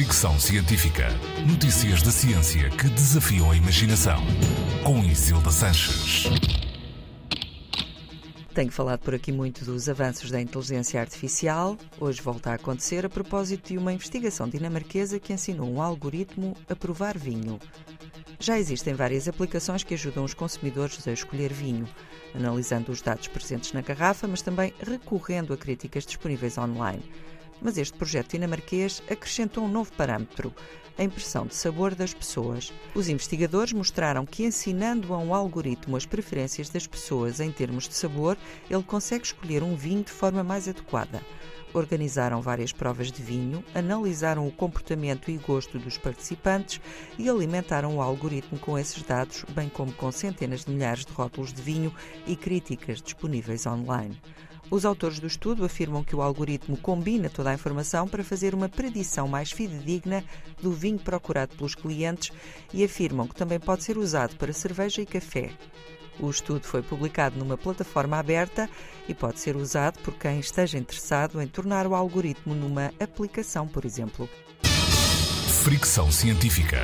Fricção Científica. Notícias da ciência que desafiam a imaginação. Com Isilda Sanches. Tenho falado por aqui muito dos avanços da inteligência artificial. Hoje volta a acontecer a propósito de uma investigação dinamarquesa que ensinou um algoritmo a provar vinho. Já existem várias aplicações que ajudam os consumidores a escolher vinho, analisando os dados presentes na garrafa, mas também recorrendo a críticas disponíveis online. Mas este projeto dinamarquês acrescentou um novo parâmetro, a impressão de sabor das pessoas. Os investigadores mostraram que, ensinando a um algoritmo as preferências das pessoas em termos de sabor, ele consegue escolher um vinho de forma mais adequada. Organizaram várias provas de vinho, analisaram o comportamento e gosto dos participantes e alimentaram o algoritmo com esses dados, bem como com centenas de milhares de rótulos de vinho e críticas disponíveis online. Os autores do estudo afirmam que o algoritmo combina toda a informação para fazer uma predição mais fidedigna do vinho procurado pelos clientes e afirmam que também pode ser usado para cerveja e café. O estudo foi publicado numa plataforma aberta e pode ser usado por quem esteja interessado em tornar o algoritmo numa aplicação, por exemplo. Fricção Científica.